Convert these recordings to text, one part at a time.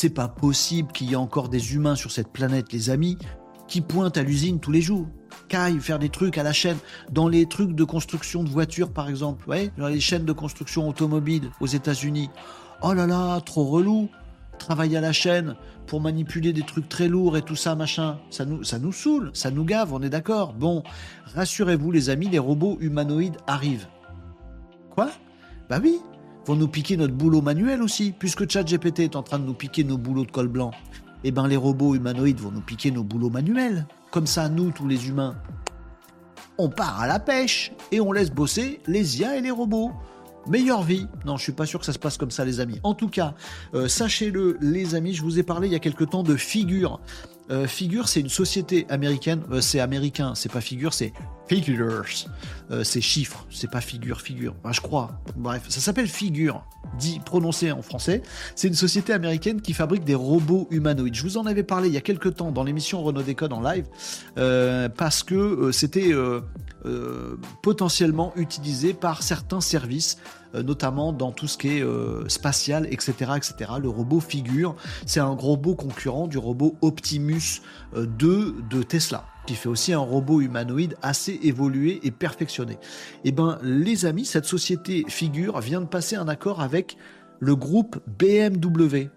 C'est pas possible qu'il y ait encore des humains sur cette planète, les amis, qui pointent à l'usine tous les jours. Caille, faire des trucs à la chaîne. Dans les trucs de construction de voitures, par exemple, ouais, dans les chaînes de construction automobile aux États-Unis. Oh là là, trop relou. Travailler à la chaîne pour manipuler des trucs très lourds et tout ça, machin. Ça nous, ça nous saoule, ça nous gave, on est d'accord. Bon, rassurez-vous, les amis, les robots humanoïdes arrivent. Quoi? Bah oui, vont nous piquer notre boulot manuel aussi, puisque ChatGPT est en train de nous piquer nos boulots de col blanc. Eh ben, les robots humanoïdes vont nous piquer nos boulots manuels. Comme ça, nous, tous les humains, on part à la pêche et on laisse bosser les IA et les robots. Meilleure vie. Non, je suis pas sûr que ça se passe comme ça, les amis. En tout cas, euh, sachez-le, les amis, je vous ai parlé il y a quelque temps de Figure. Euh, Figure, c'est une société américaine. Euh, c'est américain, c'est pas Figure, c'est Figures. c'est chiffres, c'est pas Figure, Figure. je crois. Bref, ça s'appelle Figure, dit prononcé en français. C'est une société américaine qui fabrique des robots humanoïdes. Je vous en avais parlé il y a quelque temps dans l'émission Renault Décode en live parce que c'était potentiellement utilisé par certains services euh, notamment dans tout ce qui est euh, spatial, etc., etc. Le robot Figure, c'est un robot concurrent du robot Optimus 2 euh, de Tesla qui fait aussi un robot humanoïde assez évolué et perfectionné. Eh ben, les amis, cette société Figure vient de passer un accord avec le groupe BMW,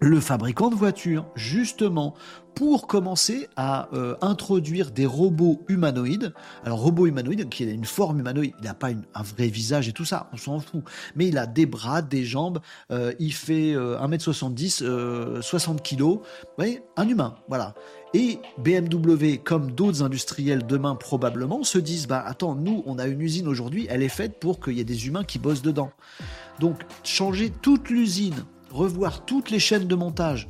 le fabricant de voitures, justement, pour commencer à euh, introduire des robots humanoïdes. Alors, robot humanoïde, qui a une forme humanoïde, il n'a pas un vrai visage et tout ça, on s'en fout. Mais il a des bras, des jambes, euh, il fait 1m70, euh, 60 kg. Vous voyez, un humain, voilà. Et BMW, comme d'autres industriels demain probablement, se disent, bah attends, nous, on a une usine aujourd'hui, elle est faite pour qu'il y ait des humains qui bossent dedans. Donc, changer toute l'usine revoir toutes les chaînes de montage,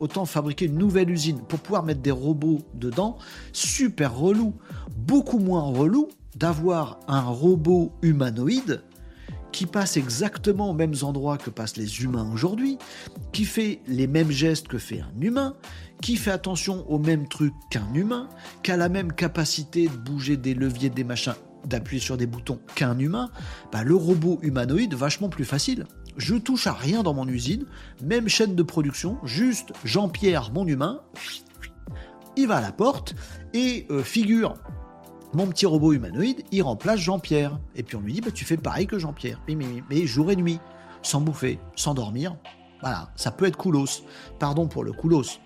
autant fabriquer une nouvelle usine pour pouvoir mettre des robots dedans, super relou. Beaucoup moins relou d'avoir un robot humanoïde qui passe exactement aux mêmes endroits que passent les humains aujourd'hui, qui fait les mêmes gestes que fait un humain, qui fait attention aux mêmes trucs qu'un humain, qui a la même capacité de bouger des leviers, des machins, d'appuyer sur des boutons qu'un humain, bah, le robot humanoïde vachement plus facile je touche à rien dans mon usine, même chaîne de production, juste Jean-Pierre, mon humain, il va à la porte et euh, figure mon petit robot humanoïde, il remplace Jean-Pierre. Et puis on lui dit, bah, tu fais pareil que Jean-Pierre, mais, mais, jour et nuit, sans bouffer, sans dormir. Voilà, ça peut être coolos. Pardon pour le coolos.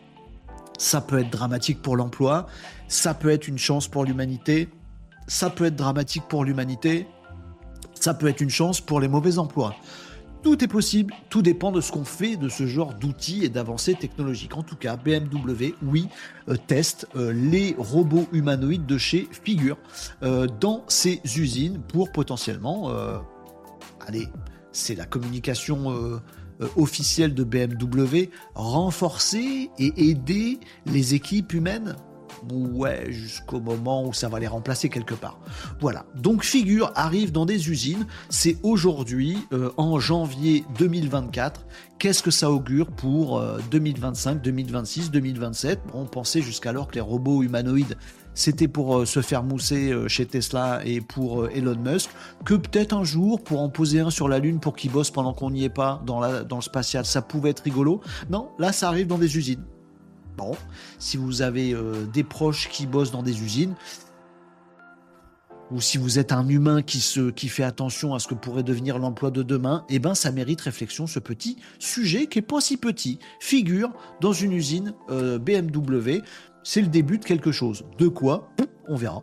Ça peut être dramatique pour l'emploi, ça peut être une chance pour l'humanité, ça peut être dramatique pour l'humanité, ça peut être une chance pour les mauvais emplois. Tout est possible, tout dépend de ce qu'on fait de ce genre d'outils et d'avancées technologiques. En tout cas, BMW, oui, euh, teste euh, les robots humanoïdes de chez Figure euh, dans ses usines pour potentiellement, allez, c'est la communication officielle de BMW, renforcer et aider les équipes humaines ouais, jusqu'au moment où ça va les remplacer quelque part. Voilà. Donc Figure arrive dans des usines. C'est aujourd'hui, euh, en janvier 2024. Qu'est-ce que ça augure pour 2025, 2026, 2027 On pensait jusqu'alors que les robots humanoïdes c'était pour euh, se faire mousser euh, chez Tesla et pour Elon Musk, que peut-être un jour, pour en poser un sur la Lune pour qu'il bosse pendant qu'on n'y est pas dans, la, dans le spatial, ça pouvait être rigolo. Non, là, ça arrive dans des usines. Bon, si vous avez euh, des proches qui bossent dans des usines, ou si vous êtes un humain qui, se, qui fait attention à ce que pourrait devenir l'emploi de demain, eh ben ça mérite réflexion ce petit sujet qui est pas si petit. Figure dans une usine euh, BMW, c'est le début de quelque chose. De quoi On verra.